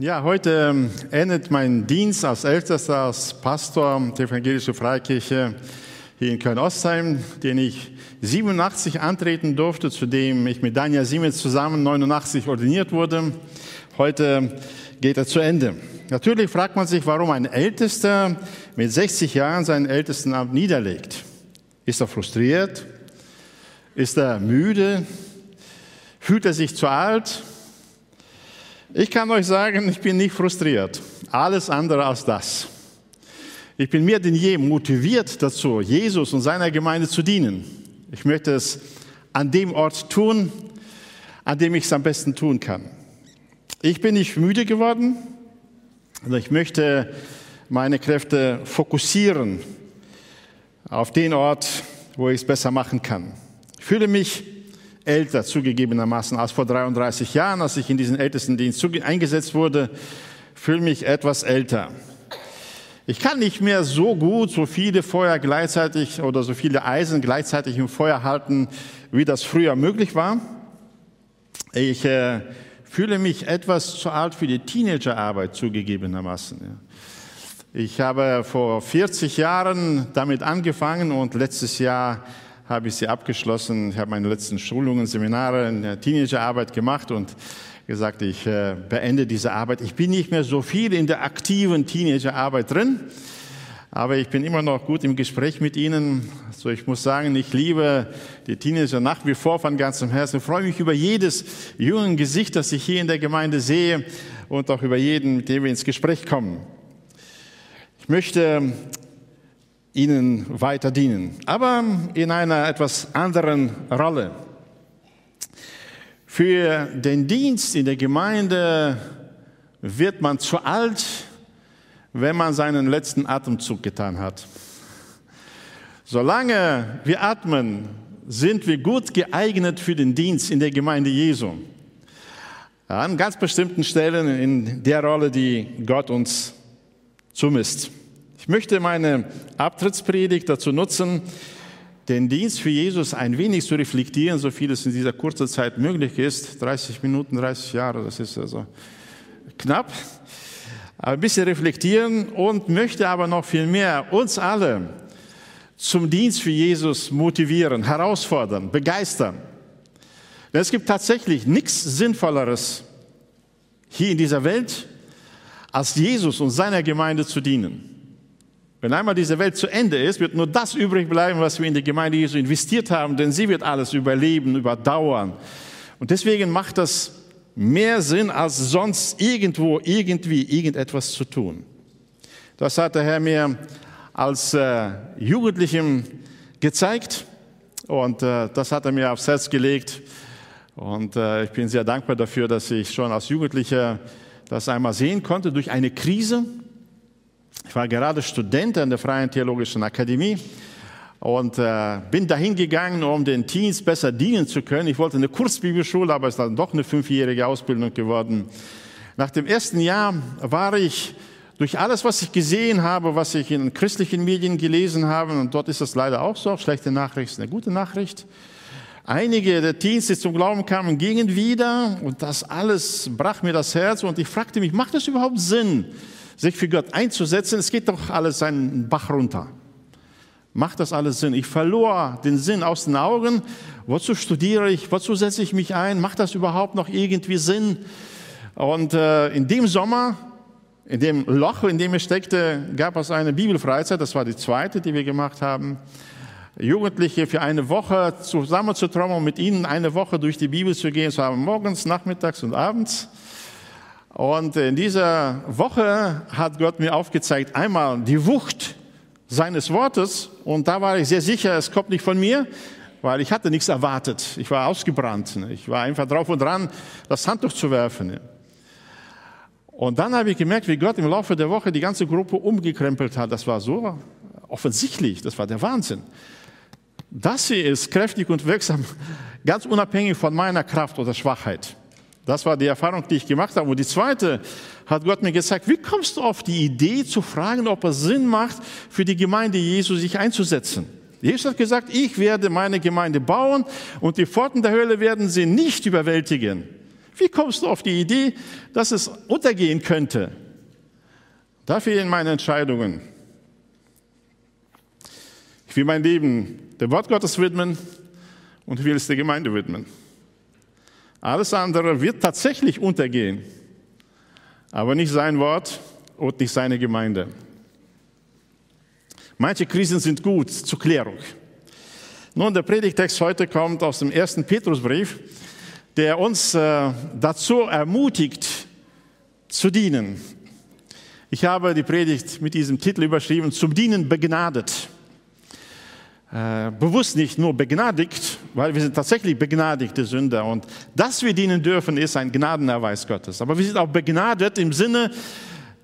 Ja, heute ähm, endet mein Dienst als Ältester, als Pastor der Evangelischen Freikirche hier in Köln-Ostheim, den ich 87 antreten durfte, zu dem ich mit Daniel Siemens zusammen 89 ordiniert wurde. Heute geht er zu Ende. Natürlich fragt man sich, warum ein Ältester mit 60 Jahren seinen Ältestenamt niederlegt. Ist er frustriert? Ist er müde? Fühlt er sich zu alt? Ich kann euch sagen, ich bin nicht frustriert. Alles andere als das. Ich bin mehr denn je motiviert dazu, Jesus und seiner Gemeinde zu dienen. Ich möchte es an dem Ort tun, an dem ich es am besten tun kann. Ich bin nicht müde geworden, ich möchte meine Kräfte fokussieren auf den Ort, wo ich es besser machen kann. Ich fühle mich älter zugegebenermaßen als vor 33 Jahren, als ich in diesen Ältestendienst eingesetzt wurde, fühle mich etwas älter. Ich kann nicht mehr so gut so viele Feuer gleichzeitig oder so viele Eisen gleichzeitig im Feuer halten, wie das früher möglich war. Ich äh, fühle mich etwas zu alt für die Teenagerarbeit zugegebenermaßen. Ja. Ich habe vor 40 Jahren damit angefangen und letztes Jahr habe ich sie abgeschlossen. Ich habe meine letzten Schulungen, Seminare in der Teenagerarbeit gemacht und gesagt, ich äh, beende diese Arbeit. Ich bin nicht mehr so viel in der aktiven Teenagerarbeit drin, aber ich bin immer noch gut im Gespräch mit ihnen. So, ich muss sagen, ich liebe die Teenager nach wie vor von ganzem Herzen. Ich freue mich über jedes junge Gesicht, das ich hier in der Gemeinde sehe und auch über jeden, mit dem wir ins Gespräch kommen. Ich möchte ihnen weiter dienen, aber in einer etwas anderen Rolle. Für den Dienst in der Gemeinde wird man zu alt, wenn man seinen letzten Atemzug getan hat. Solange wir atmen, sind wir gut geeignet für den Dienst in der Gemeinde Jesu. An ganz bestimmten Stellen in der Rolle, die Gott uns zumisst. Ich möchte meine Abtrittspredigt dazu nutzen, den Dienst für Jesus ein wenig zu reflektieren, so viel es in dieser kurzen Zeit möglich ist. 30 Minuten, 30 Jahre, das ist also knapp. ein bisschen reflektieren und möchte aber noch viel mehr uns alle zum Dienst für Jesus motivieren, herausfordern, begeistern. Denn es gibt tatsächlich nichts Sinnvolleres hier in dieser Welt, als Jesus und seiner Gemeinde zu dienen. Wenn einmal diese Welt zu Ende ist, wird nur das übrig bleiben, was wir in die Gemeinde Jesu investiert haben, denn sie wird alles überleben, überdauern. Und deswegen macht das mehr Sinn, als sonst irgendwo, irgendwie, irgendetwas zu tun. Das hat der Herr mir als äh, Jugendlichem gezeigt und äh, das hat er mir aufs Herz gelegt. Und äh, ich bin sehr dankbar dafür, dass ich schon als Jugendlicher das einmal sehen konnte durch eine Krise ich war gerade Student an der Freien Theologischen Akademie und äh, bin dahin gegangen, um den Teens besser dienen zu können. Ich wollte eine Kurzbibelschule, aber es ist dann doch eine fünfjährige Ausbildung geworden. Nach dem ersten Jahr war ich durch alles, was ich gesehen habe, was ich in christlichen Medien gelesen habe, und dort ist das leider auch so, schlechte Nachricht ist eine gute Nachricht. Einige der Teens, die zum Glauben kamen, gingen wieder und das alles brach mir das Herz und ich fragte mich, macht das überhaupt Sinn? Sich für Gott einzusetzen, es geht doch alles seinen Bach runter. Macht das alles Sinn? Ich verlor den Sinn aus den Augen. Wozu studiere ich? Wozu setze ich mich ein? Macht das überhaupt noch irgendwie Sinn? Und äh, in dem Sommer, in dem Loch, in dem ich steckte, gab es eine Bibelfreizeit. Das war die zweite, die wir gemacht haben. Jugendliche für eine Woche zusammenzutrommeln mit ihnen eine Woche durch die Bibel zu gehen. So haben morgens, nachmittags und abends. Und in dieser Woche hat Gott mir aufgezeigt, einmal die Wucht seines Wortes. Und da war ich sehr sicher, es kommt nicht von mir, weil ich hatte nichts erwartet. Ich war ausgebrannt. Ich war einfach drauf und dran, das Handtuch zu werfen. Und dann habe ich gemerkt, wie Gott im Laufe der Woche die ganze Gruppe umgekrempelt hat. Das war so offensichtlich, das war der Wahnsinn. Das hier ist kräftig und wirksam, ganz unabhängig von meiner Kraft oder Schwachheit. Das war die Erfahrung, die ich gemacht habe. Und die zweite hat Gott mir gezeigt, wie kommst du auf die Idee zu fragen, ob es Sinn macht, für die Gemeinde Jesu sich einzusetzen? Jesus hat gesagt, ich werde meine Gemeinde bauen und die Pforten der Hölle werden sie nicht überwältigen. Wie kommst du auf die Idee, dass es untergehen könnte? Dafür in meine Entscheidungen. Ich will mein Leben dem Wort Gottes widmen und ich will es der Gemeinde widmen. Alles andere wird tatsächlich untergehen, aber nicht sein Wort und nicht seine Gemeinde. Manche Krisen sind gut zur Klärung. Nun, der Predigtext heute kommt aus dem ersten Petrusbrief, der uns äh, dazu ermutigt, zu dienen. Ich habe die Predigt mit diesem Titel überschrieben, zum Dienen begnadet. Äh, bewusst nicht nur begnadigt, weil wir sind tatsächlich begnadigte Sünder und dass wir dienen dürfen, ist ein Gnadenerweis Gottes. Aber wir sind auch begnadet im Sinne,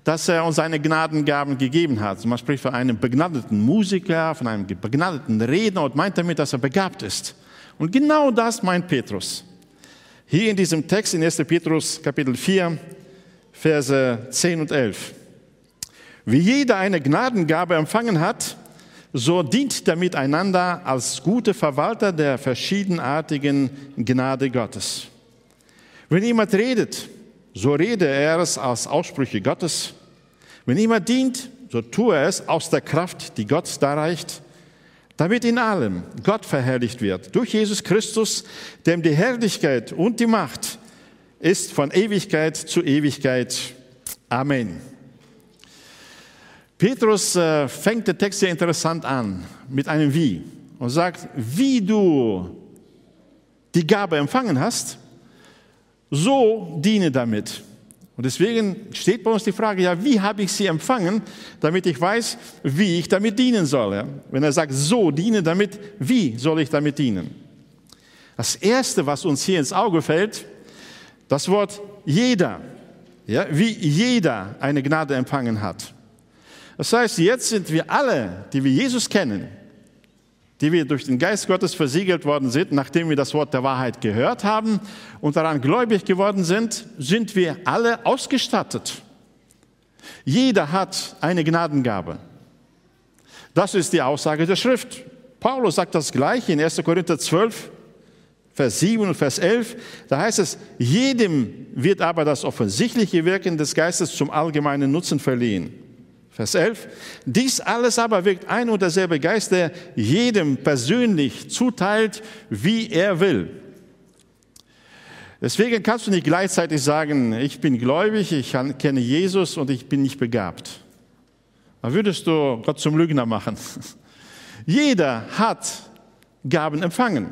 dass er uns seine Gnadengaben gegeben hat. Man spricht von einem begnadeten Musiker, von einem begnadeten Redner und meint damit, dass er begabt ist. Und genau das meint Petrus. Hier in diesem Text in 1. Petrus Kapitel 4, Verse 10 und 11. Wie jeder eine Gnadengabe empfangen hat, so dient damit einander als gute Verwalter der verschiedenartigen Gnade Gottes. Wenn jemand redet, so rede er es als Aussprüche Gottes. Wenn jemand dient, so tue er es aus der Kraft, die Gott darreicht, damit in allem Gott verherrlicht wird. Durch Jesus Christus, dem die Herrlichkeit und die Macht ist von Ewigkeit zu Ewigkeit. Amen. Petrus äh, fängt den Text sehr interessant an mit einem Wie und sagt, wie du die Gabe empfangen hast, so diene damit. Und deswegen steht bei uns die Frage, ja, wie habe ich sie empfangen, damit ich weiß, wie ich damit dienen soll. Wenn er sagt, so diene damit, wie soll ich damit dienen? Das Erste, was uns hier ins Auge fällt, das Wort jeder, ja, wie jeder eine Gnade empfangen hat. Das heißt, jetzt sind wir alle, die wir Jesus kennen, die wir durch den Geist Gottes versiegelt worden sind, nachdem wir das Wort der Wahrheit gehört haben und daran gläubig geworden sind, sind wir alle ausgestattet. Jeder hat eine Gnadengabe. Das ist die Aussage der Schrift. Paulus sagt das gleiche in 1. Korinther 12, Vers 7 und Vers 11. Da heißt es, jedem wird aber das offensichtliche Wirken des Geistes zum allgemeinen Nutzen verliehen. Vers 11. Dies alles aber wirkt ein und derselbe Geist, der jedem persönlich zuteilt, wie er will. Deswegen kannst du nicht gleichzeitig sagen, ich bin gläubig, ich kenne Jesus und ich bin nicht begabt. Dann würdest du Gott zum Lügner machen. Jeder hat Gaben empfangen.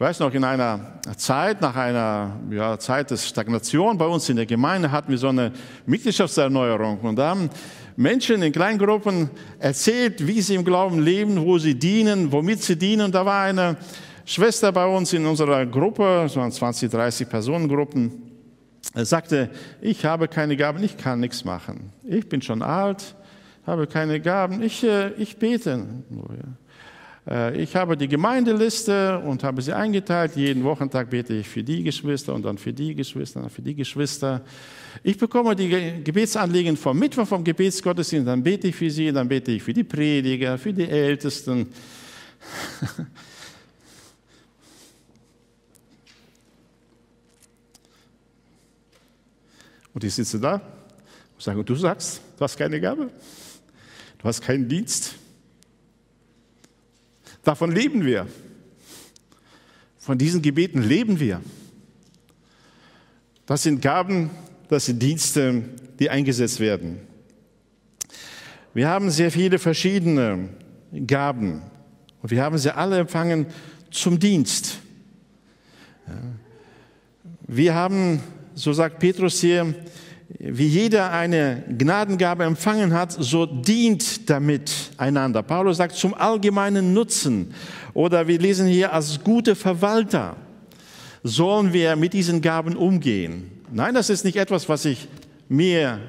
Ich weiß noch, in einer Zeit, nach einer ja, Zeit des Stagnation bei uns in der Gemeinde hatten wir so eine Mitgliedschaftserneuerung und da haben Menschen in Kleingruppen erzählt, wie sie im Glauben leben, wo sie dienen, womit sie dienen. Und da war eine Schwester bei uns in unserer Gruppe, so 20, 30 Personengruppen, sagte, ich habe keine Gaben, ich kann nichts machen. Ich bin schon alt, habe keine Gaben, ich, äh, ich bete nur. Ja. Äh, ich habe die Gemeindeliste und habe sie eingeteilt. Jeden Wochentag bete ich für die Geschwister und dann für die Geschwister, und für die Geschwister. Ich bekomme die Gebetsanliegen vom Mittwoch vom Gebetsgottesdienst, dann bete ich für sie, dann bete ich für die Prediger, für die Ältesten. Und ich sitze da und sage, du sagst, du hast keine Gabe, du hast keinen Dienst, Davon leben wir. Von diesen Gebeten leben wir. Das sind Gaben, das sind Dienste, die eingesetzt werden. Wir haben sehr viele verschiedene Gaben und wir haben sie alle empfangen zum Dienst. Wir haben, so sagt Petrus hier, wie jeder eine Gnadengabe empfangen hat, so dient damit einander. Paulus sagt zum allgemeinen Nutzen oder wir lesen hier als gute Verwalter sollen wir mit diesen Gaben umgehen. Nein, das ist nicht etwas, was ich mir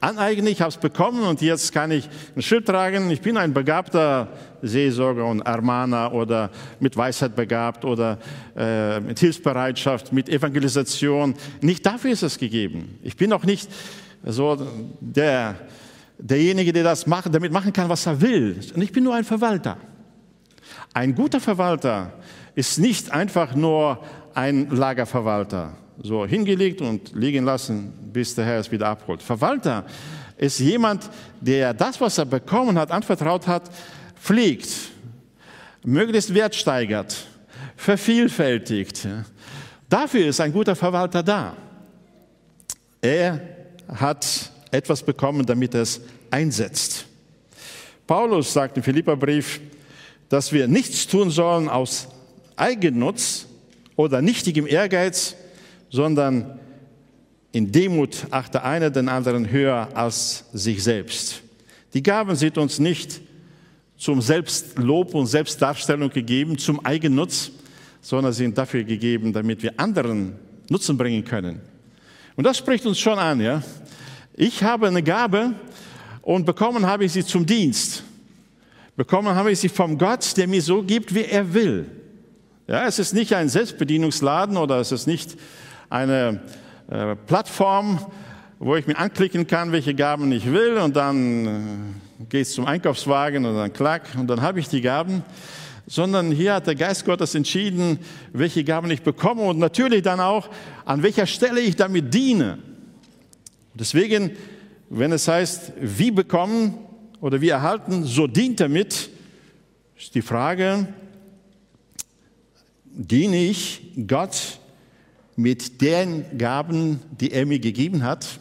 aneigne, ich habe es bekommen und jetzt kann ich ein Schild tragen, ich bin ein begabter Seelsorger und Ermahner oder mit Weisheit begabt oder äh, mit Hilfsbereitschaft, mit Evangelisation. Nicht dafür ist es gegeben. Ich bin auch nicht so der, derjenige, der das macht, damit machen kann, was er will. Und ich bin nur ein Verwalter. Ein guter Verwalter ist nicht einfach nur ein Lagerverwalter, so hingelegt und liegen lassen, bis der Herr es wieder abholt. Verwalter ist jemand, der das, was er bekommen hat, anvertraut hat, pflegt, möglichst Wert steigert, vervielfältigt. Dafür ist ein guter Verwalter da. Er hat etwas bekommen, damit er es einsetzt. Paulus sagt im Philipperbrief, dass wir nichts tun sollen aus Eigennutz oder nichtigem Ehrgeiz, sondern in Demut achte einer den anderen höher als sich selbst. Die Gaben sind uns nicht zum Selbstlob und Selbstdarstellung gegeben, zum Eigennutz, sondern sind dafür gegeben, damit wir anderen Nutzen bringen können. Und das spricht uns schon an, ja. Ich habe eine Gabe und bekommen habe ich sie zum Dienst. Bekommen habe ich sie vom Gott, der mir so gibt, wie er will. Ja, es ist nicht ein Selbstbedienungsladen oder es ist nicht eine äh, Plattform, wo ich mir anklicken kann, welche Gaben ich will und dann äh, geht es zum Einkaufswagen und dann klack und dann habe ich die Gaben, sondern hier hat der Geist Gottes entschieden, welche Gaben ich bekomme und natürlich dann auch, an welcher Stelle ich damit diene. Deswegen, wenn es heißt, wie bekommen oder wie erhalten, so dient damit, ist die Frage, diene ich Gott mit den Gaben, die er mir gegeben hat?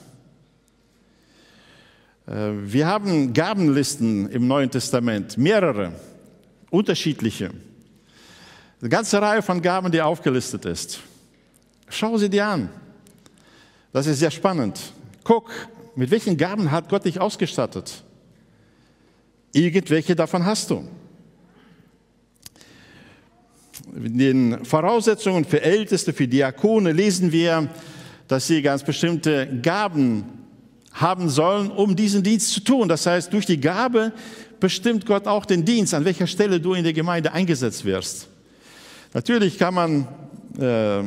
Äh, wir haben Gabenlisten im Neuen Testament, mehrere, unterschiedliche. Eine ganze Reihe von Gaben, die aufgelistet ist. Schau sie dir an. Das ist sehr spannend. Guck, mit welchen Gaben hat Gott dich ausgestattet? Irgendwelche davon hast du. In den Voraussetzungen für Älteste, für Diakone lesen wir, dass sie ganz bestimmte Gaben haben sollen, um diesen Dienst zu tun. Das heißt, durch die Gabe bestimmt Gott auch den Dienst, an welcher Stelle du in der Gemeinde eingesetzt wirst. Natürlich kann man äh,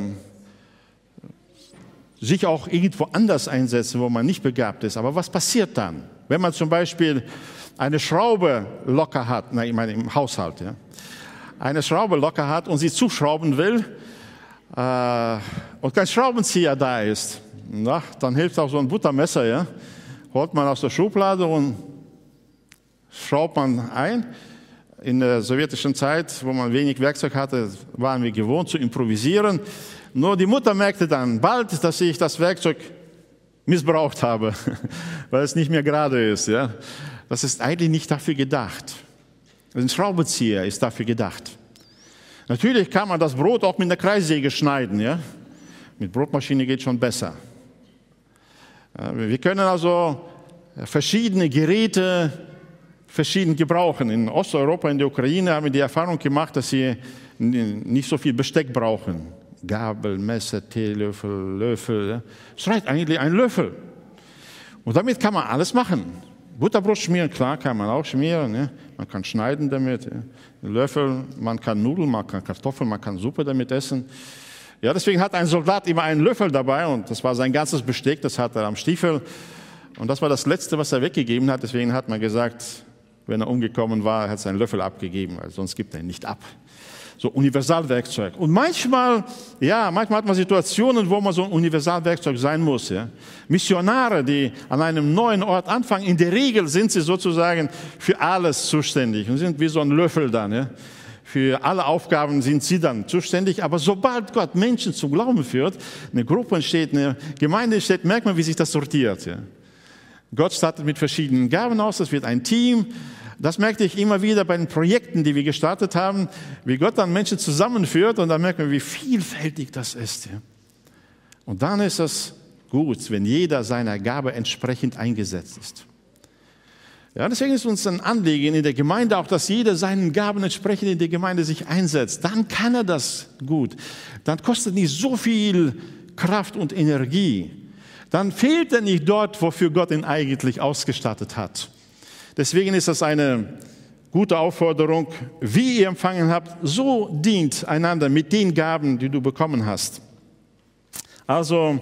sich auch irgendwo anders einsetzen, wo man nicht begabt ist. Aber was passiert dann? Wenn man zum Beispiel eine Schraube locker hat, na, ich meine im Haushalt, ja, eine Schraube locker hat und sie zuschrauben will äh, und kein Schraubenzieher da ist, na, dann hilft auch so ein Buttermesser, ja, holt man aus der Schublade und schraubt man ein. In der sowjetischen Zeit, wo man wenig Werkzeug hatte, waren wir gewohnt zu improvisieren. Nur die Mutter merkte dann bald, dass ich das Werkzeug missbraucht habe, weil es nicht mehr gerade ist. Ja. Das ist eigentlich nicht dafür gedacht. Ein Schraubenzieher ist dafür gedacht. Natürlich kann man das Brot auch mit der Kreissäge schneiden. Ja. Mit Brotmaschine geht schon besser. Wir können also verschiedene Geräte verschieden gebrauchen. In Osteuropa, in der Ukraine haben wir die Erfahrung gemacht, dass sie nicht so viel Besteck brauchen. Gabel, Messer, Teelöffel, Löffel. Es reicht eigentlich ein Löffel. Und damit kann man alles machen. Butterbrot schmieren, klar, kann man auch schmieren. Ne? Man kann schneiden damit. Ja? Löffel, man kann Nudeln, man kann Kartoffeln, man kann Suppe damit essen. Ja, deswegen hat ein Soldat immer einen Löffel dabei und das war sein ganzes Besteck, das hat er am Stiefel. Und das war das Letzte, was er weggegeben hat. Deswegen hat man gesagt, wenn er umgekommen war, hat er seinen Löffel abgegeben, weil sonst gibt er ihn nicht ab so Universalwerkzeug. Und manchmal, ja, manchmal hat man Situationen, wo man so ein Universalwerkzeug sein muss. Ja. Missionare, die an einem neuen Ort anfangen, in der Regel sind sie sozusagen für alles zuständig und sind wie so ein Löffel dann. Ja. Für alle Aufgaben sind sie dann zuständig. Aber sobald Gott Menschen zum Glauben führt, eine Gruppe entsteht, eine Gemeinde entsteht, merkt man, wie sich das sortiert. Ja. Gott startet mit verschiedenen Gaben aus, es wird ein Team, das merkte ich immer wieder bei den Projekten, die wir gestartet haben, wie Gott dann Menschen zusammenführt und dann merkt man, wie vielfältig das ist. Und dann ist es gut, wenn jeder seiner Gabe entsprechend eingesetzt ist. Ja, deswegen ist uns ein Anliegen in der Gemeinde auch, dass jeder seinen Gaben entsprechend in der Gemeinde sich einsetzt. Dann kann er das gut. Dann kostet nicht so viel Kraft und Energie. Dann fehlt er nicht dort, wofür Gott ihn eigentlich ausgestattet hat. Deswegen ist das eine gute Aufforderung. Wie ihr empfangen habt, so dient einander mit den Gaben, die du bekommen hast. Also,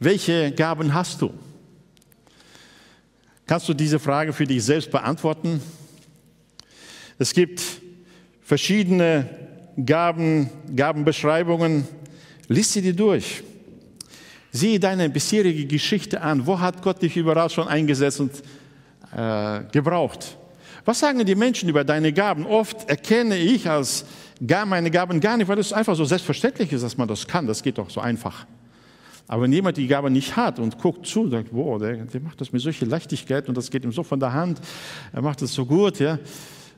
welche Gaben hast du? Kannst du diese Frage für dich selbst beantworten? Es gibt verschiedene Gaben, Gabenbeschreibungen. Lies sie dir durch. Sieh deine bisherige Geschichte an. Wo hat Gott dich überall schon eingesetzt und äh, gebraucht? Was sagen die Menschen über deine Gaben? Oft erkenne ich als gar meine Gaben gar nicht, weil es einfach so selbstverständlich ist, dass man das kann. Das geht doch so einfach. Aber wenn jemand die Gabe nicht hat und guckt zu, sagt, boah, der, der macht das mit solcher Leichtigkeit und das geht ihm so von der Hand, er macht das so gut, ja,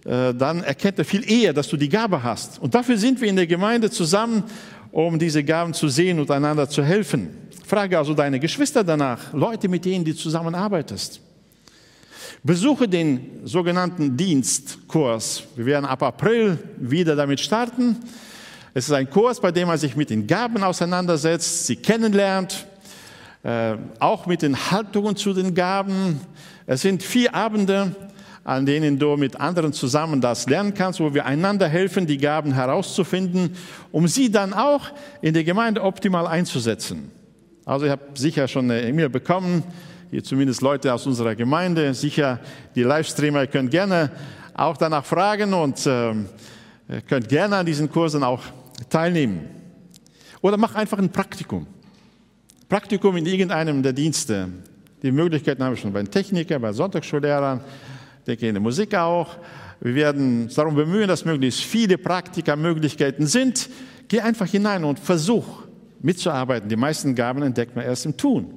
äh, dann erkennt er viel eher, dass du die Gabe hast. Und dafür sind wir in der Gemeinde zusammen, um diese Gaben zu sehen und einander zu helfen. Frage also deine Geschwister danach, Leute, mit denen du zusammenarbeitest. Besuche den sogenannten Dienstkurs. Wir werden ab April wieder damit starten. Es ist ein Kurs, bei dem man sich mit den Gaben auseinandersetzt, sie kennenlernt, äh, auch mit den Haltungen zu den Gaben. Es sind vier Abende, an denen du mit anderen zusammen das lernen kannst, wo wir einander helfen, die Gaben herauszufinden, um sie dann auch in der Gemeinde optimal einzusetzen. Also ich habe sicher schon eine E-Mail bekommen, hier zumindest Leute aus unserer Gemeinde, sicher die Livestreamer können gerne auch danach fragen und äh, könnt gerne an diesen Kursen auch teilnehmen. Oder mach einfach ein Praktikum. Praktikum in irgendeinem der Dienste. Die Möglichkeiten haben wir schon bei den Technikern, bei Sonntagsschullehrern, denke in der Musik auch. Wir werden uns darum bemühen, dass möglichst viele Praktikermöglichkeiten sind. Geh einfach hinein und versuch mitzuarbeiten. Die meisten Gaben entdeckt man erst im Tun.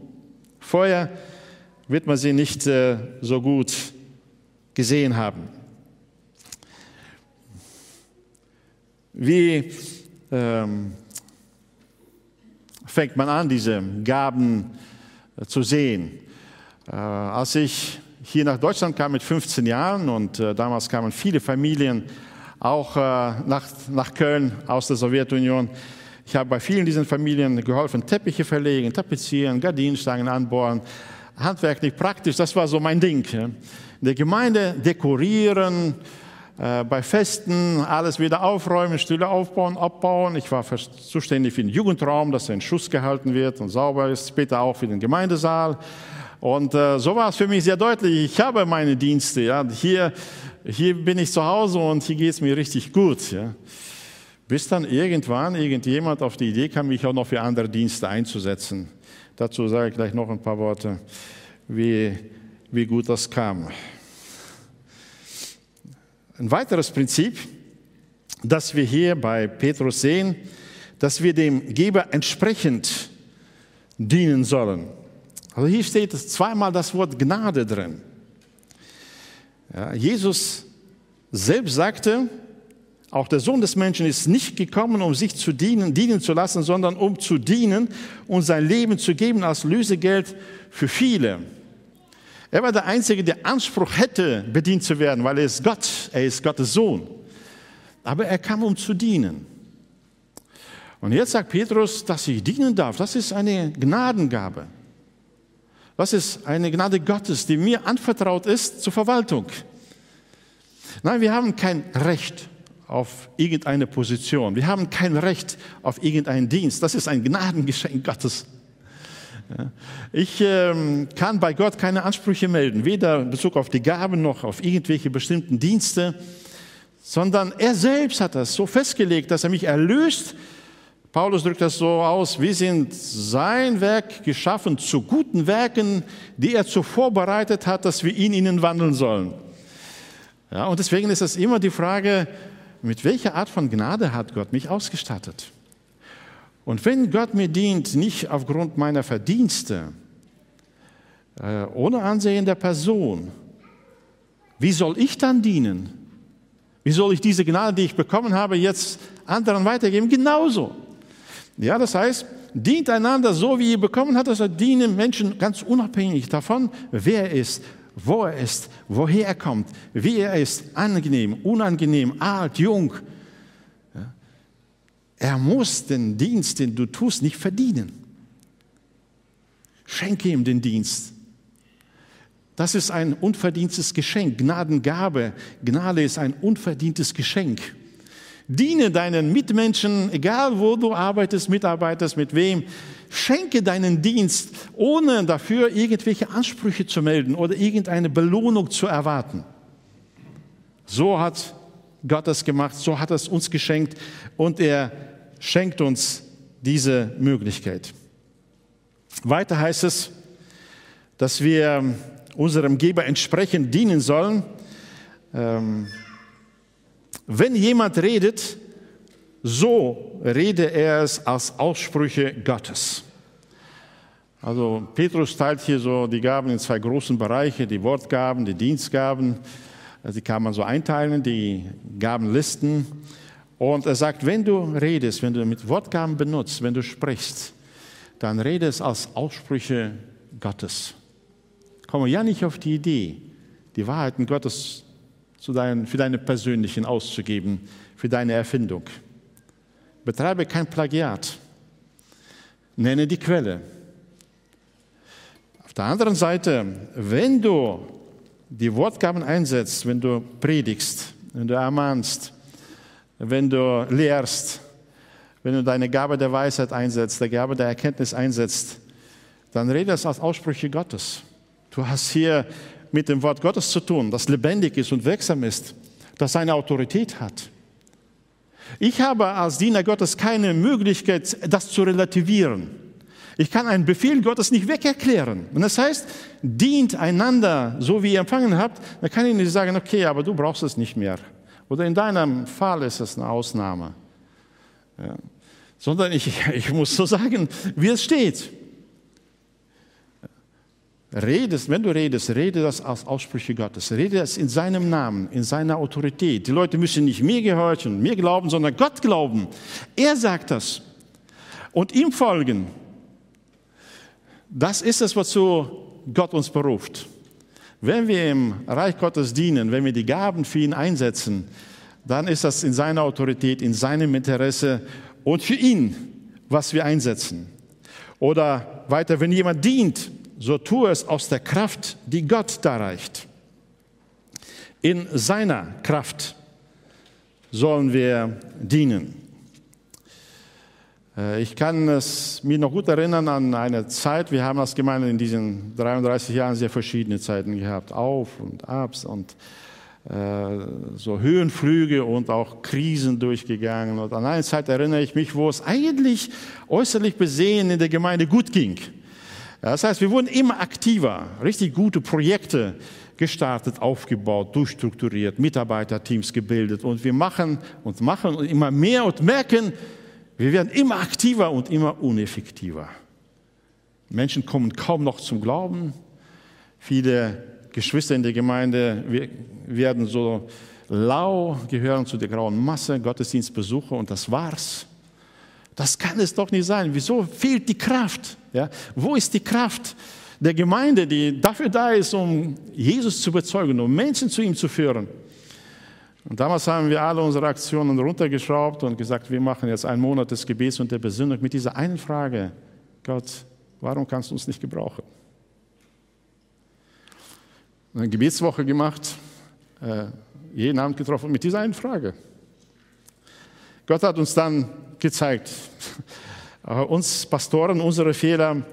Vorher wird man sie nicht äh, so gut gesehen haben. Wie ähm, fängt man an, diese Gaben äh, zu sehen? Äh, als ich hier nach Deutschland kam mit 15 Jahren und äh, damals kamen viele Familien auch äh, nach, nach Köln aus der Sowjetunion. Ich habe bei vielen dieser Familien geholfen, Teppiche verlegen, tapezieren, Gardinenstangen anbohren, handwerklich praktisch, das war so mein Ding. In der Gemeinde dekorieren, äh, bei Festen alles wieder aufräumen, Stühle aufbauen, abbauen. Ich war zuständig für den Jugendraum, dass er in Schuss gehalten wird und sauber ist, später auch für den Gemeindesaal. Und äh, so war es für mich sehr deutlich. Ich habe meine Dienste. Ja. Hier, hier bin ich zu Hause und hier geht es mir richtig gut. Ja. Bis dann irgendwann irgendjemand auf die Idee kam, mich auch noch für andere Dienste einzusetzen. Dazu sage ich gleich noch ein paar Worte, wie, wie gut das kam. Ein weiteres Prinzip, das wir hier bei Petrus sehen, dass wir dem Geber entsprechend dienen sollen. Also hier steht zweimal das Wort Gnade drin. Ja, Jesus selbst sagte, auch der Sohn des Menschen ist nicht gekommen, um sich zu dienen, dienen zu lassen, sondern um zu dienen und sein Leben zu geben als Lösegeld für viele. Er war der Einzige, der Anspruch hätte, bedient zu werden, weil er ist Gott, er ist Gottes Sohn. Aber er kam, um zu dienen. Und jetzt sagt Petrus, dass ich dienen darf. Das ist eine Gnadengabe. Das ist eine Gnade Gottes, die mir anvertraut ist zur Verwaltung. Nein, wir haben kein Recht auf irgendeine Position. Wir haben kein Recht auf irgendeinen Dienst. Das ist ein Gnadengeschenk Gottes. Ich ähm, kann bei Gott keine Ansprüche melden, weder in Bezug auf die Gaben noch auf irgendwelche bestimmten Dienste, sondern er selbst hat das so festgelegt, dass er mich erlöst Paulus drückt das so aus, wir sind sein Werk geschaffen zu guten Werken, die er zuvor bereitet hat, dass wir in ihnen wandeln sollen. Ja, und deswegen ist es immer die Frage, mit welcher Art von Gnade hat Gott mich ausgestattet? Und wenn Gott mir dient, nicht aufgrund meiner Verdienste, äh, ohne Ansehen der Person, wie soll ich dann dienen? Wie soll ich diese Gnade, die ich bekommen habe, jetzt anderen weitergeben? Genauso. Ja, das heißt, dient einander so, wie ihr bekommen habt, also dienen Menschen ganz unabhängig davon, wer er ist, wo er ist, woher er kommt, wie er ist, angenehm, unangenehm, alt, jung. Er muss den Dienst, den du tust, nicht verdienen. Schenke ihm den Dienst. Das ist ein unverdientes Geschenk, Gnadengabe. Gnade ist ein unverdientes Geschenk. Diene deinen Mitmenschen, egal wo du arbeitest, mitarbeitest, mit wem. Schenke deinen Dienst, ohne dafür irgendwelche Ansprüche zu melden oder irgendeine Belohnung zu erwarten. So hat Gott es gemacht, so hat es uns geschenkt und er schenkt uns diese Möglichkeit. Weiter heißt es, dass wir unserem Geber entsprechend dienen sollen. Ähm, wenn jemand redet, so rede er es als Aussprüche Gottes. Also Petrus teilt hier so die Gaben in zwei großen Bereiche, die Wortgaben, die Dienstgaben. Die kann man so einteilen, die Gabenlisten. Und er sagt, wenn du redest, wenn du mit Wortgaben benutzt, wenn du sprichst, dann rede es als Aussprüche Gottes. Komme ja nicht auf die Idee, die Wahrheiten Gottes zu dein, für deine persönlichen auszugeben, für deine Erfindung. Betreibe kein Plagiat. Nenne die Quelle. Auf der anderen Seite, wenn du die Wortgaben einsetzt, wenn du predigst, wenn du ermahnst, wenn du lehrst, wenn du deine Gabe der Weisheit einsetzt, der Gabe der Erkenntnis einsetzt, dann rede es als Aussprüche Gottes. Du hast hier mit dem Wort Gottes zu tun, das lebendig ist und wirksam ist, das eine Autorität hat. Ich habe als Diener Gottes keine Möglichkeit, das zu relativieren. Ich kann einen Befehl Gottes nicht wegerklären. Und das heißt, dient einander so, wie ihr empfangen habt, dann kann ich nicht sagen, okay, aber du brauchst es nicht mehr. Oder in deinem Fall ist es eine Ausnahme. Ja. Sondern ich, ich muss so sagen, wie es steht. Redest, wenn du redest, rede das als Aussprüche Gottes. Rede das in seinem Namen, in seiner Autorität. Die Leute müssen nicht mir gehorchen, mir glauben, sondern Gott glauben. Er sagt das. Und ihm folgen. Das ist es, wozu Gott uns beruft. Wenn wir im Reich Gottes dienen, wenn wir die Gaben für ihn einsetzen, dann ist das in seiner Autorität, in seinem Interesse und für ihn, was wir einsetzen. Oder weiter, wenn jemand dient, so tue es aus der Kraft, die Gott darreicht. In seiner Kraft sollen wir dienen. Äh, ich kann es mir noch gut erinnern an eine Zeit, wir haben als Gemeinde in diesen 33 Jahren sehr verschiedene Zeiten gehabt, Auf und Abs und äh, so Höhenflüge und auch Krisen durchgegangen. Und an eine Zeit erinnere ich mich, wo es eigentlich äußerlich besehen in der Gemeinde gut ging. Das heißt, wir wurden immer aktiver, richtig gute Projekte gestartet, aufgebaut, durchstrukturiert, Mitarbeiterteams gebildet und wir machen und machen und immer mehr und merken, wir werden immer aktiver und immer uneffektiver. Menschen kommen kaum noch zum Glauben. Viele Geschwister in der Gemeinde werden so lau, gehören zu der grauen Masse, Gottesdienstbesucher und das war's. Das kann es doch nicht sein. Wieso fehlt die Kraft? Ja? Wo ist die Kraft der Gemeinde, die dafür da ist, um Jesus zu bezeugen, um Menschen zu ihm zu führen? Und damals haben wir alle unsere Aktionen runtergeschraubt und gesagt, wir machen jetzt einen Monat des Gebets und der Besinnung mit dieser einen Frage, Gott, warum kannst du uns nicht gebrauchen? Eine Gebetswoche gemacht, äh, jeden Abend getroffen mit dieser einen Frage. Gott hat uns dann gezeigt, uns Pastoren, unsere Fehler,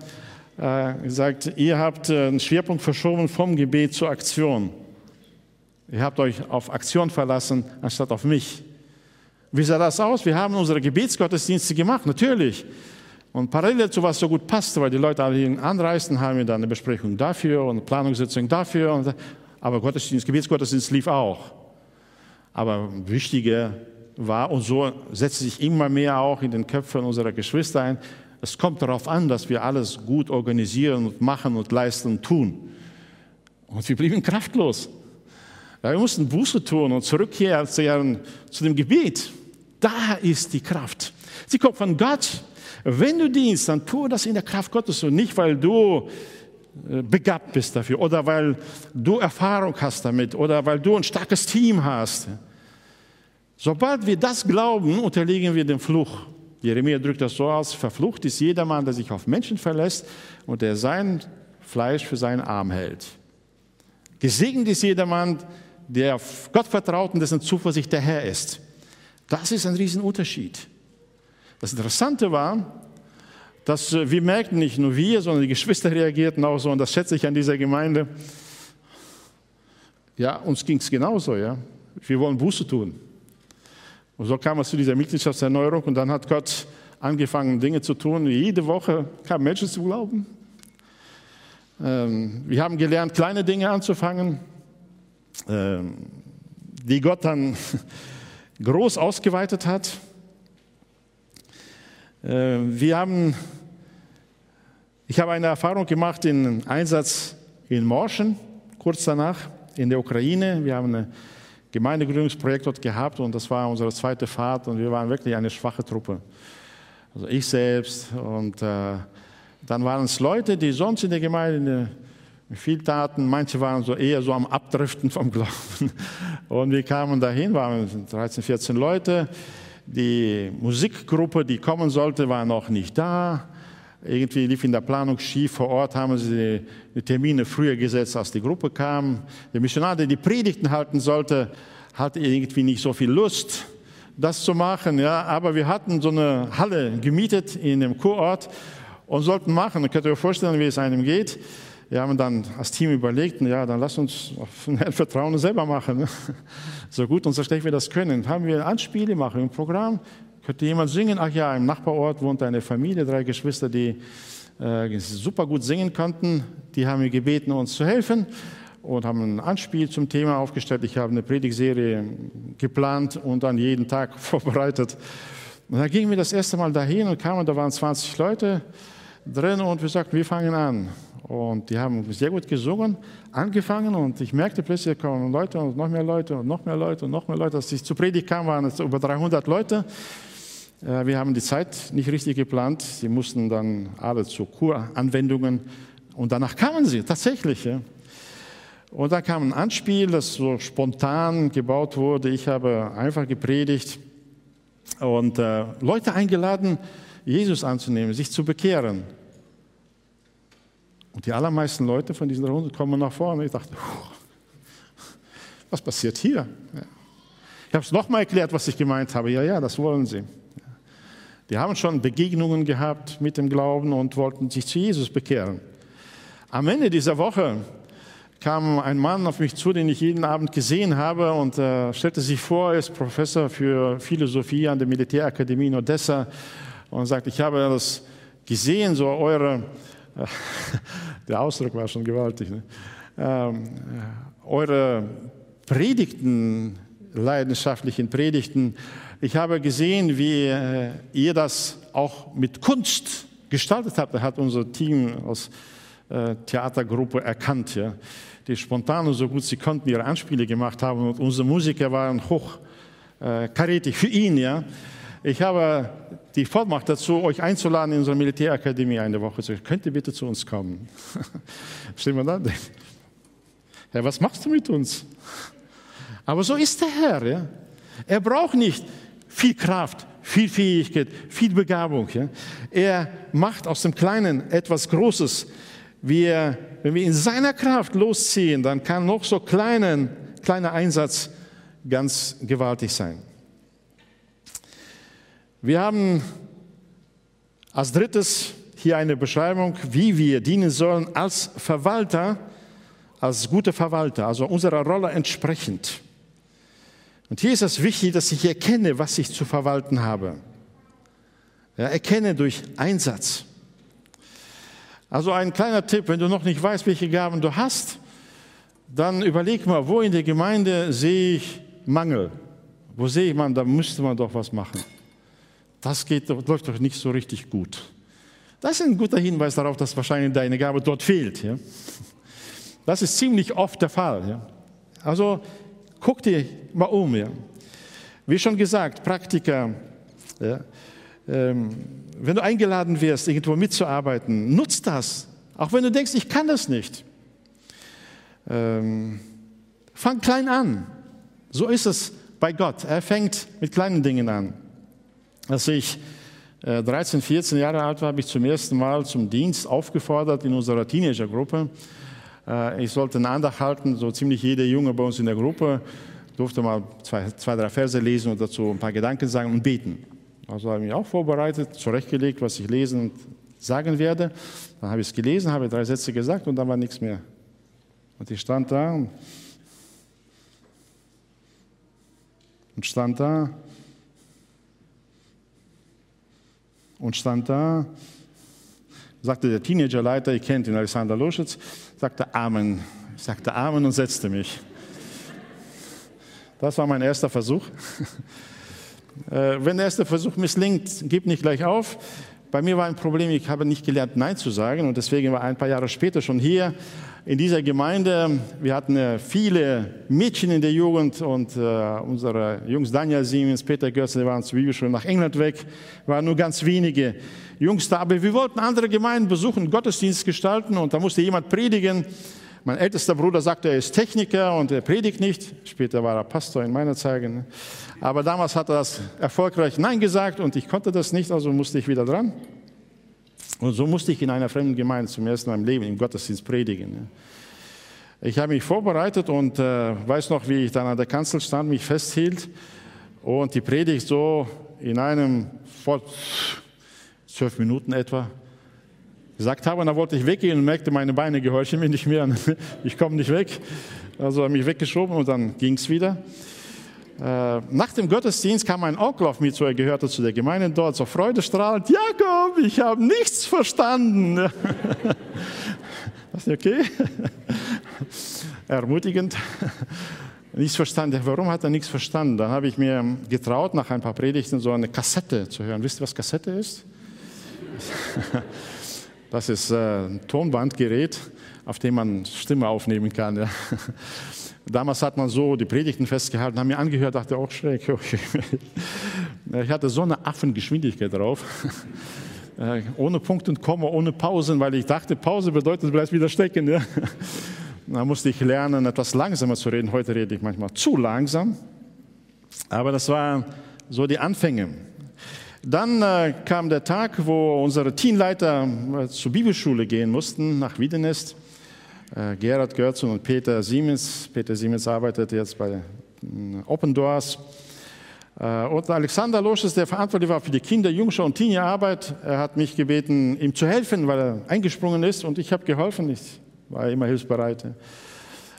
äh, gesagt, ihr habt äh, einen Schwerpunkt verschoben vom Gebet zur Aktion. Ihr habt euch auf Aktion verlassen, anstatt auf mich. Wie sah das aus? Wir haben unsere Gebetsgottesdienste gemacht, natürlich. Und parallel zu was so gut passte, weil die Leute alle anreisten, haben wir dann eine Besprechung dafür und eine Planungssitzung dafür. aber Gottesdienst, Gebetsgottesdienst lief auch. Aber wichtiger war, und so setzt sich immer mehr auch in den Köpfen unserer Geschwister ein, es kommt darauf an, dass wir alles gut organisieren und machen und leisten und tun. Und wir blieben kraftlos. Wir mussten Buße tun und zurückkehren zu dem Gebet. Da ist die Kraft. Sie kommt von Gott. Wenn du dienst, dann tue das in der Kraft Gottes und nicht, weil du äh, begabt bist dafür oder weil du Erfahrung hast damit oder weil du ein starkes Team hast. Sobald wir das glauben, unterliegen wir dem Fluch. Jeremia drückt das so aus, verflucht ist jedermann, der sich auf Menschen verlässt und der sein Fleisch für seinen Arm hält. Gesegnet ist jedermann, der auf Gott vertraut und dessen Zuversicht der Herr ist. Das ist ein Riesenunterschied. Das Interessante war, dass wir merkten, nicht nur wir, sondern die Geschwister reagierten auch so, und das schätze ich an dieser Gemeinde. Ja, uns ging es genauso, ja. Wir wollen Buße tun. Und so kam es zu dieser Mitgliedschaftserneuerung und dann hat Gott angefangen, Dinge zu tun. Jede Woche kamen Menschen zu glauben. Ähm, wir haben gelernt, kleine Dinge anzufangen, ähm, die Gott dann groß ausgeweitet hat. Ähm, wir haben, ich habe eine Erfahrung gemacht in Einsatz in Morschen, kurz danach in der Ukraine. Wir haben ein Gemeindegründungsprojekt dort gehabt und das war unsere zweite Fahrt und wir waren wirklich eine schwache Truppe. Also ich selbst und äh, dann waren es Leute, die sonst in der Gemeinde viel taten. Manche waren so eher so am Abdriften vom Glauben. Und wir kamen dahin, waren 13, 14 Leute. Die Musikgruppe, die kommen sollte, war noch nicht da. Irgendwie lief in der Planung schief. Vor Ort haben sie die Termine früher gesetzt, als die Gruppe kam. Der Missionar, der die Predigten halten sollte, hatte irgendwie nicht so viel Lust, das zu machen. Ja, aber wir hatten so eine Halle gemietet in dem Kurort und sollten machen. Dann könnt ihr euch vorstellen, wie es einem geht. Wir haben dann als Team überlegt, ja, dann lass uns auf Herrn vertrauen selber machen. Ne? So gut und so schlecht wir das können. Haben wir Anspiele, machen ein Programm. Könnte jemand singen? Ach ja, im Nachbarort wohnt eine Familie, drei Geschwister, die äh, super gut singen konnten. Die haben wir gebeten, uns zu helfen und haben ein Anspiel zum Thema aufgestellt. Ich habe eine Predigserie geplant und dann jeden Tag vorbereitet. Und dann gingen wir das erste Mal dahin und kamen, da waren 20 Leute drin und wir sagten, wir fangen an. Und die haben sehr gut gesungen, angefangen und ich merkte plötzlich, kommen Leute und noch mehr Leute und noch mehr Leute und noch mehr Leute. Als ich zur Predigt kam, waren es über 300 Leute. Äh, wir haben die Zeit nicht richtig geplant. Sie mussten dann alle zu Kuranwendungen und danach kamen sie tatsächlich. Und da kam ein Anspiel, das so spontan gebaut wurde. Ich habe einfach gepredigt und äh, Leute eingeladen, Jesus anzunehmen, sich zu bekehren. Und die allermeisten Leute von diesen Runden kommen nach vorne. Ich dachte, was passiert hier? Ich habe es nochmal erklärt, was ich gemeint habe. Ja, ja, das wollen sie. Die haben schon Begegnungen gehabt mit dem Glauben und wollten sich zu Jesus bekehren. Am Ende dieser Woche kam ein Mann auf mich zu, den ich jeden Abend gesehen habe und äh, stellte sich vor, er ist Professor für Philosophie an der Militärakademie in Odessa und sagt, ich habe das gesehen, so eure, äh, der Ausdruck war schon gewaltig, ne? ähm, äh, eure Predigten, leidenschaftlichen Predigten, ich habe gesehen, wie äh, ihr das auch mit Kunst gestaltet habt. Da hat unser Team aus äh, Theatergruppe erkannt, ja, die spontan und so gut sie konnten ihre Anspiele gemacht haben und unsere Musiker waren hochkarätig äh, für ihn. Ja. Ich habe die Vollmacht dazu, euch einzuladen in unsere Militärakademie eine Woche zu. Könnt ihr bitte zu uns kommen? Stehen wir da? Herr, was machst du mit uns? Aber so ist der Herr. Ja. Er braucht nicht viel Kraft, viel Fähigkeit, viel Begabung. Ja. Er macht aus dem Kleinen etwas Großes wir, wenn wir in seiner Kraft losziehen, dann kann noch so kleinen, kleiner Einsatz ganz gewaltig sein. Wir haben als drittes hier eine Beschreibung, wie wir dienen sollen als Verwalter, als gute Verwalter, also unserer Rolle entsprechend. Und hier ist es wichtig, dass ich erkenne, was ich zu verwalten habe. Ja, erkenne durch Einsatz. Also ein kleiner Tipp, wenn du noch nicht weißt, welche Gaben du hast, dann überleg mal, wo in der Gemeinde sehe ich Mangel? Wo sehe ich man, da müsste man doch was machen. Das geht, läuft doch nicht so richtig gut. Das ist ein guter Hinweis darauf, dass wahrscheinlich deine Gabe dort fehlt. Ja? Das ist ziemlich oft der Fall. Ja? Also guck dir mal um. Ja? Wie schon gesagt, Praktiker, ja? ähm, wenn du eingeladen wirst, irgendwo mitzuarbeiten, nutz das. Auch wenn du denkst, ich kann das nicht. Ähm, fang klein an. So ist es bei Gott. Er fängt mit kleinen Dingen an. Als ich äh, 13, 14 Jahre alt war, habe ich zum ersten Mal zum Dienst aufgefordert in unserer Teenagergruppe. Äh, ich sollte eine Andacht halten, so ziemlich jeder Junge bei uns in der Gruppe durfte mal zwei, zwei drei Verse lesen und dazu ein paar Gedanken sagen und beten. Also habe ich mich auch vorbereitet, zurechtgelegt, was ich lesen und sagen werde. Dann habe ich es gelesen, habe drei Sätze gesagt und dann war nichts mehr. Und ich stand da und, stand da. und stand da, sagte der Teenagerleiter, ihr kennt ihn, Alexander Loschitz, sagte Amen. Ich sagte Amen und setzte mich. Das war mein erster Versuch. Äh, wenn der erste Versuch misslingt, gib nicht gleich auf. Bei mir war ein Problem, ich habe nicht gelernt, Nein zu sagen und deswegen war ein paar Jahre später schon hier in dieser Gemeinde. Wir hatten viele Mädchen in der Jugend und äh, unsere Jungs Daniel Siemens, Peter Götze, die waren zur Bibelschule nach England weg, waren nur ganz wenige Jungs da. Aber wir wollten andere Gemeinden besuchen, Gottesdienst gestalten und da musste jemand predigen. Mein ältester Bruder sagte, er ist Techniker und er predigt nicht. Später war er Pastor in meiner Zeit. Aber damals hat er das erfolgreich Nein gesagt und ich konnte das nicht, also musste ich wieder dran. Und so musste ich in einer fremden Gemeinde zum ersten Mal im Leben im Gottesdienst predigen. Ich habe mich vorbereitet und äh, weiß noch, wie ich dann an der Kanzel stand, mich festhielt und die Predigt so in einem vor zwölf Minuten etwa gesagt habe. Und dann wollte ich weggehen und merkte, meine Beine gehorchen mir nicht mehr. Ich komme nicht weg. Also habe ich mich weggeschoben und dann ging es wieder. Äh, nach dem Gottesdienst kam ein Onkel auf mich zu, er gehörte zu der Gemeinde dort, so freudestrahlend, Jakob, ich habe nichts verstanden. das ist okay? Ermutigend. Nichts verstanden. Warum hat er nichts verstanden? Dann habe ich mir getraut, nach ein paar Predigten so eine Kassette zu hören. Wisst ihr, was Kassette ist? Das ist äh, ein Tonbandgerät, auf dem man Stimme aufnehmen kann. Damals hat man so die Predigten festgehalten, haben mir angehört, dachte auch schräg. Ich hatte so eine Affengeschwindigkeit drauf. Äh, ohne Punkt und Komma, ohne Pausen, weil ich dachte, Pause bedeutet, du bleibst wieder stecken. Ja. Da musste ich lernen, etwas langsamer zu reden. Heute rede ich manchmal zu langsam. Aber das waren so die Anfänge. Dann äh, kam der Tag, wo unsere Teamleiter äh, zur Bibelschule gehen mussten, nach Wiedenest. Äh, Gerhard Görzun und Peter Siemens. Peter Siemens arbeitet jetzt bei äh, Open Doors. Äh, und Alexander Losches, der verantwortlich war für die Kinder-, Jungschau- und Teenie-Arbeit, er hat mich gebeten, ihm zu helfen, weil er eingesprungen ist. Und ich habe geholfen. Ich war immer hilfsbereit.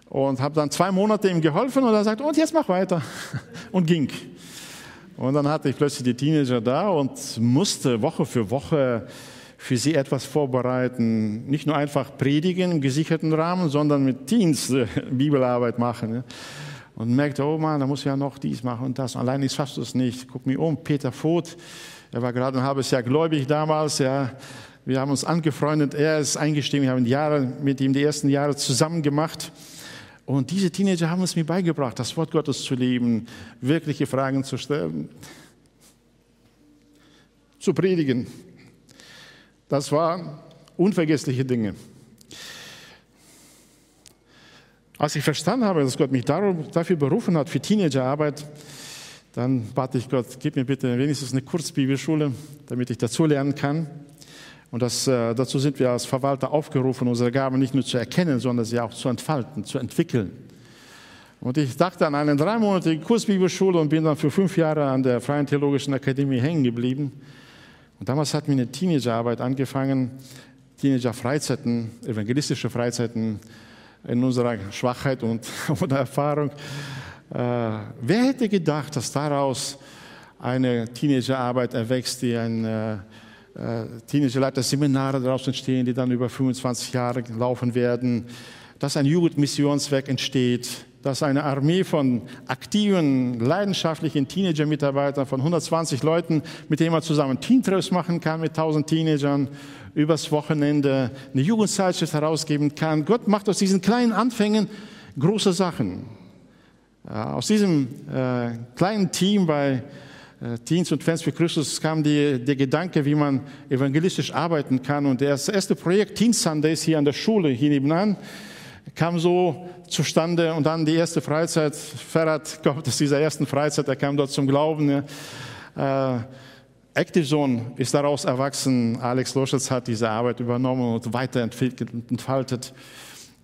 Und habe dann zwei Monate ihm geholfen und er sagt, und jetzt mach weiter. Und ging. Und dann hatte ich plötzlich die Teenager da und musste Woche für Woche für sie etwas vorbereiten. Nicht nur einfach predigen im gesicherten Rahmen, sondern mit Teens äh, Bibelarbeit machen. Und merkte, oh Mann, da muss ich ja noch dies machen und das. Allein ich schaffst es nicht. Guck mich um, Peter Voth, er war gerade ein halbes Jahr gläubig damals. Ja. Wir haben uns angefreundet, er ist eingestiegen, wir haben Jahre mit ihm die ersten Jahre zusammen gemacht. Und diese Teenager haben es mir beigebracht, das Wort Gottes zu leben, wirkliche Fragen zu stellen, zu predigen. Das waren unvergessliche Dinge. Als ich verstanden habe, dass Gott mich dafür berufen hat, für Teenagerarbeit, dann bat ich Gott, gib mir bitte wenigstens eine Kurzbibelschule, damit ich dazu lernen kann. Und das, äh, dazu sind wir als Verwalter aufgerufen, unsere Gaben nicht nur zu erkennen, sondern sie auch zu entfalten, zu entwickeln. Und ich dachte an eine dreimonatige Kursbibelschule und bin dann für fünf Jahre an der Freien Theologischen Akademie hängen geblieben. Und damals hat mir eine Teenagerarbeit angefangen, Teenager-Freizeiten, evangelistische Freizeiten in unserer Schwachheit und Erfahrung. Äh, wer hätte gedacht, dass daraus eine Teenagerarbeit erwächst, die ein äh, äh, Teenagerleiter-Seminare daraus entstehen, die dann über 25 Jahre laufen werden, dass ein Jugendmissionswerk entsteht, dass eine Armee von aktiven, leidenschaftlichen Teenager-Mitarbeitern von 120 Leuten, mit denen man zusammen Teentreffs machen kann, mit 1000 Teenagern, übers Wochenende eine Jugendzeitschrift herausgeben kann. Gott macht aus diesen kleinen Anfängen große Sachen. Aus diesem äh, kleinen Team bei äh, Teens und Fans für Christus kam die, der Gedanke, wie man evangelistisch arbeiten kann. Und das erste Projekt Teen Sundays hier an der Schule, hier nebenan, kam so zustande und dann die erste Freizeit. Ferrat kommt aus dieser ersten Freizeit, er kam dort zum Glauben. Äh, Active Zone ist daraus erwachsen. Alex Loschitz hat diese Arbeit übernommen und weiterentfaltet.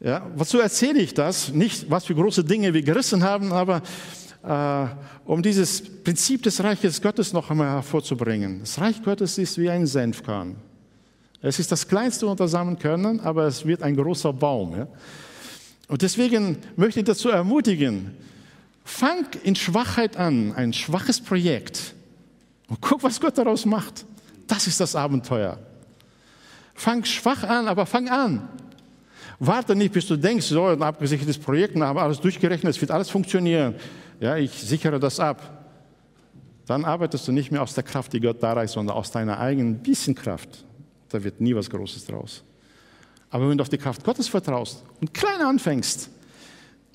Ja, wozu erzähle ich das? Nicht, was für große Dinge wir gerissen haben, aber äh, um dieses Prinzip des Reiches Gottes noch einmal hervorzubringen. Das Reich Gottes ist wie ein Senfkorn. Es ist das kleinste unter Samenkörnern, aber es wird ein großer Baum. Ja? Und deswegen möchte ich dazu ermutigen, fang in Schwachheit an, ein schwaches Projekt. Und guck, was Gott daraus macht. Das ist das Abenteuer. Fang schwach an, aber fang an. Warte nicht, bis du denkst, so ein abgesichertes Projekt, wir haben alles durchgerechnet, es wird alles funktionieren. Ja, ich sichere das ab. Dann arbeitest du nicht mehr aus der Kraft, die Gott da reicht, sondern aus deiner eigenen bisschen Kraft. Da wird nie was Großes draus. Aber wenn du auf die Kraft Gottes vertraust und klein anfängst,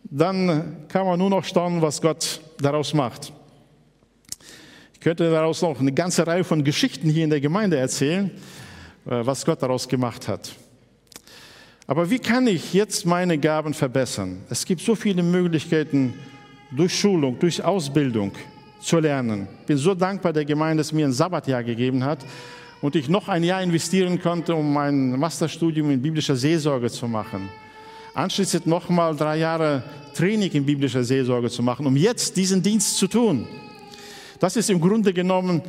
dann kann man nur noch staunen, was Gott daraus macht. Ich könnte daraus noch eine ganze Reihe von Geschichten hier in der Gemeinde erzählen, äh, was Gott daraus gemacht hat. Aber wie kann ich jetzt meine Gaben verbessern? Es gibt so viele Möglichkeiten durch Schulung, durch Ausbildung zu lernen. Ich bin so dankbar der Gemeinde, dass mir ein Sabbatjahr gegeben hat und ich noch ein Jahr investieren konnte, um mein Masterstudium in biblischer Seelsorge zu machen. Anschließend nochmal drei Jahre Training in biblischer Seelsorge zu machen, um jetzt diesen Dienst zu tun. Das ist im Grunde genommen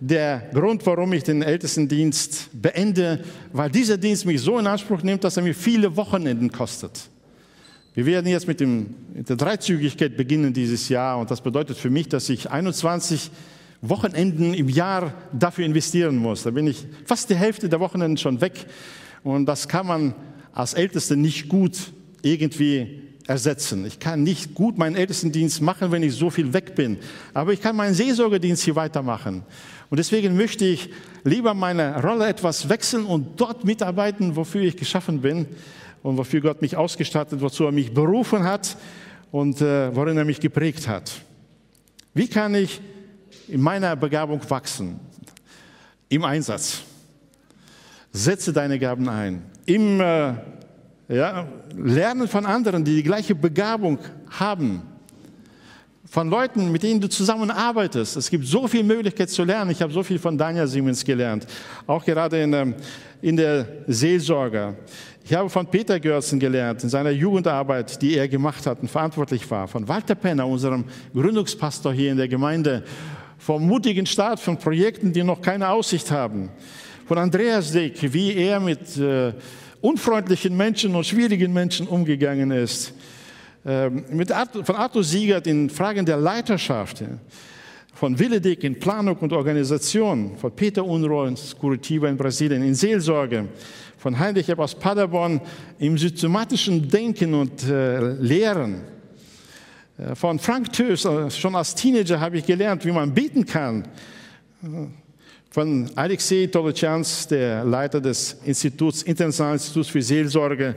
der Grund, warum ich den Ältestendienst beende, weil dieser Dienst mich so in Anspruch nimmt, dass er mir viele Wochenenden kostet. Wir werden jetzt mit, dem, mit der Dreizügigkeit beginnen dieses Jahr und das bedeutet für mich, dass ich 21 Wochenenden im Jahr dafür investieren muss. Da bin ich fast die Hälfte der Wochenenden schon weg und das kann man als Ältester nicht gut irgendwie ersetzen. Ich kann nicht gut meinen Ältestendienst machen, wenn ich so viel weg bin. Aber ich kann meinen Seelsorgedienst hier weitermachen. Und deswegen möchte ich lieber meine Rolle etwas wechseln und dort mitarbeiten, wofür ich geschaffen bin und wofür Gott mich ausgestattet, wozu er mich berufen hat und äh, worin er mich geprägt hat. Wie kann ich in meiner Begabung wachsen? Im Einsatz. Setze deine Gaben ein. Im äh, ja, Lernen von anderen, die die gleiche Begabung haben. Von Leuten, mit denen du zusammenarbeitest. Es gibt so viele Möglichkeiten zu lernen. Ich habe so viel von Daniel Siemens gelernt. Auch gerade in, ähm, in der Seelsorge. Ich habe von Peter Görzen gelernt, in seiner Jugendarbeit, die er gemacht hat und verantwortlich war. Von Walter Penner, unserem Gründungspastor hier in der Gemeinde. Vom mutigen Start von Projekten, die noch keine Aussicht haben. Von Andreas Dick, wie er mit äh, unfreundlichen Menschen und schwierigen Menschen umgegangen ist. Ähm, mit Arthur, von Arthur Siegert in Fragen der Leiterschaft, von Willedick in Planung und Organisation, von Peter Unroh in Curitiba in Brasilien in Seelsorge, von Heinrich aus Paderborn im systematischen Denken und äh, Lehren. Äh, von Frank Tös, äh, schon als Teenager habe ich gelernt, wie man beten kann von Alexei Tolocans, der Leiter des Instituts, Internationalen Instituts für Seelsorge,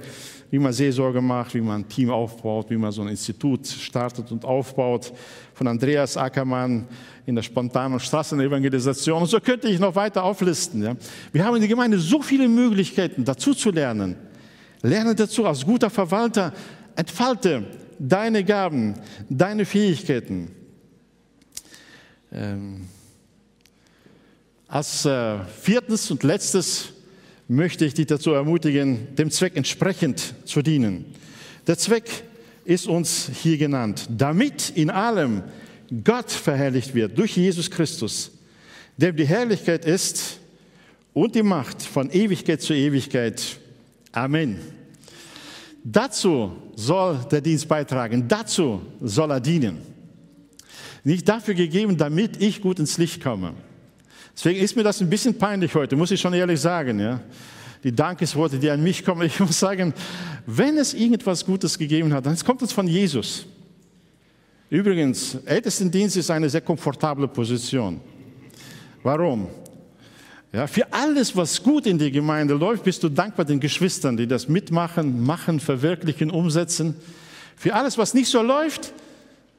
wie man Seelsorge macht, wie man ein Team aufbaut, wie man so ein Institut startet und aufbaut. Von Andreas Ackermann in der spontanen Straßenevangelisation. Und so könnte ich noch weiter auflisten. Ja. Wir haben in der Gemeinde so viele Möglichkeiten, dazu zu lernen. Lerne dazu als guter Verwalter. Entfalte deine Gaben, deine Fähigkeiten. Ähm als äh, viertes und letztes möchte ich dich dazu ermutigen, dem Zweck entsprechend zu dienen. Der Zweck ist uns hier genannt, damit in allem Gott verherrlicht wird durch Jesus Christus, der die Herrlichkeit ist und die Macht von Ewigkeit zu Ewigkeit. Amen. Dazu soll der Dienst beitragen, dazu soll er dienen. Nicht dafür gegeben, damit ich gut ins Licht komme. Deswegen ist mir das ein bisschen peinlich heute, muss ich schon ehrlich sagen. Ja? Die Dankesworte, die an mich kommen. Ich muss sagen, wenn es irgendwas Gutes gegeben hat, dann kommt es von Jesus. Übrigens, Ältestendienst ist eine sehr komfortable Position. Warum? Ja, für alles, was gut in der Gemeinde läuft, bist du dankbar den Geschwistern, die das mitmachen, machen, verwirklichen, umsetzen. Für alles, was nicht so läuft,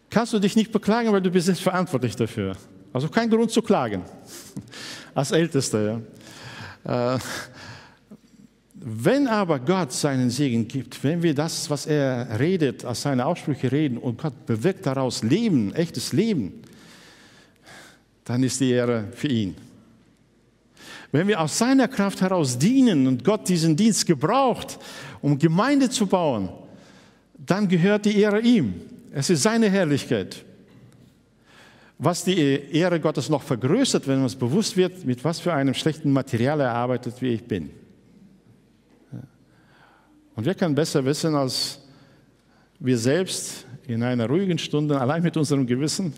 kannst du dich nicht beklagen, weil du bist jetzt verantwortlich dafür. Also kein Grund zu klagen als Ältester. Ja. Äh, wenn aber Gott seinen Segen gibt, wenn wir das, was er redet, aus seinen Aussprüche reden und Gott bewirkt daraus Leben, echtes Leben, dann ist die Ehre für ihn. Wenn wir aus seiner Kraft heraus dienen und Gott diesen Dienst gebraucht, um Gemeinde zu bauen, dann gehört die Ehre ihm. Es ist seine Herrlichkeit was die Ehre Gottes noch vergrößert, wenn uns bewusst wird, mit was für einem schlechten Material er arbeitet, wie ich bin. Und wer kann besser wissen als wir selbst in einer ruhigen Stunde, allein mit unserem Gewissen,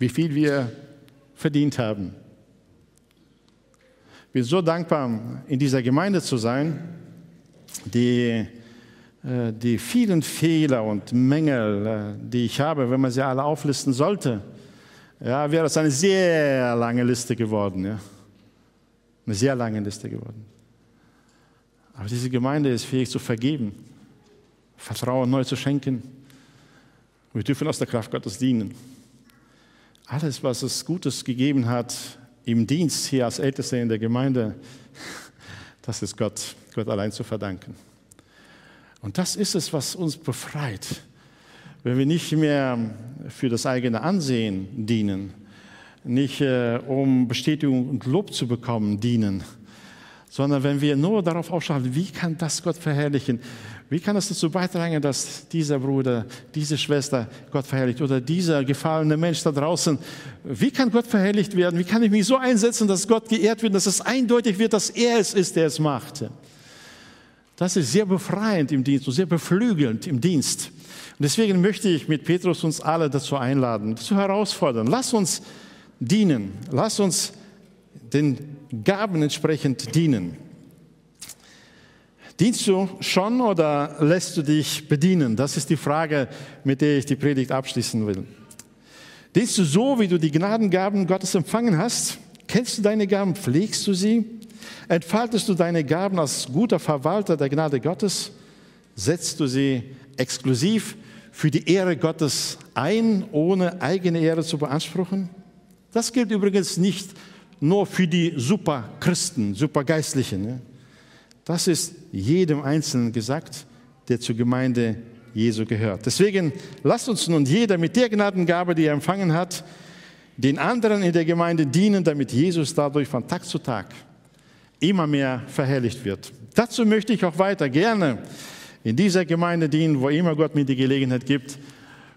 wie viel wir verdient haben. Bin so dankbar, in dieser Gemeinde zu sein, die, äh, die vielen Fehler und Mängel, äh, die ich habe, wenn man sie alle auflisten sollte, ja, wäre es eine sehr lange Liste geworden. Ja. Eine sehr lange Liste geworden. Aber diese Gemeinde ist fähig zu vergeben, Vertrauen neu zu schenken. Wir dürfen aus der Kraft Gottes dienen. Alles, was es Gutes gegeben hat im Dienst hier als Älteste in der Gemeinde, das ist Gott, Gott allein zu verdanken. Und das ist es, was uns befreit. Wenn wir nicht mehr für das eigene Ansehen dienen, nicht äh, um Bestätigung und Lob zu bekommen dienen, sondern wenn wir nur darauf aufschauen, wie kann das Gott verherrlichen? Wie kann es dazu beitragen, dass dieser Bruder, diese Schwester Gott verherrlicht oder dieser gefallene Mensch da draußen, wie kann Gott verherrlicht werden? Wie kann ich mich so einsetzen, dass Gott geehrt wird, dass es eindeutig wird, dass er es ist, der es macht? Das ist sehr befreiend im Dienst und sehr beflügelnd im Dienst. Und deswegen möchte ich mit Petrus uns alle dazu einladen, dazu herausfordern. Lass uns dienen. Lass uns den Gaben entsprechend dienen. Dienst du schon oder lässt du dich bedienen? Das ist die Frage, mit der ich die Predigt abschließen will. Dienst du so, wie du die Gnadengaben Gottes empfangen hast? Kennst du deine Gaben? Pflegst du sie? Entfaltest du deine Gaben als guter Verwalter der Gnade Gottes? Setzt du sie exklusiv für die Ehre Gottes ein, ohne eigene Ehre zu beanspruchen? Das gilt übrigens nicht nur für die Superchristen, Supergeistlichen. Das ist jedem Einzelnen gesagt, der zur Gemeinde Jesu gehört. Deswegen lasst uns nun jeder mit der Gnadengabe, die er empfangen hat, den anderen in der Gemeinde dienen, damit Jesus dadurch von Tag zu Tag immer mehr verherrlicht wird. Dazu möchte ich auch weiter gerne in dieser Gemeinde dienen, wo immer Gott mir die Gelegenheit gibt,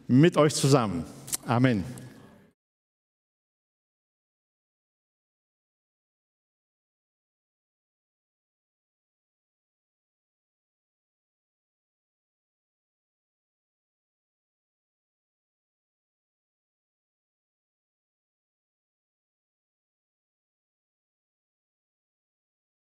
mit euch zusammen. Amen.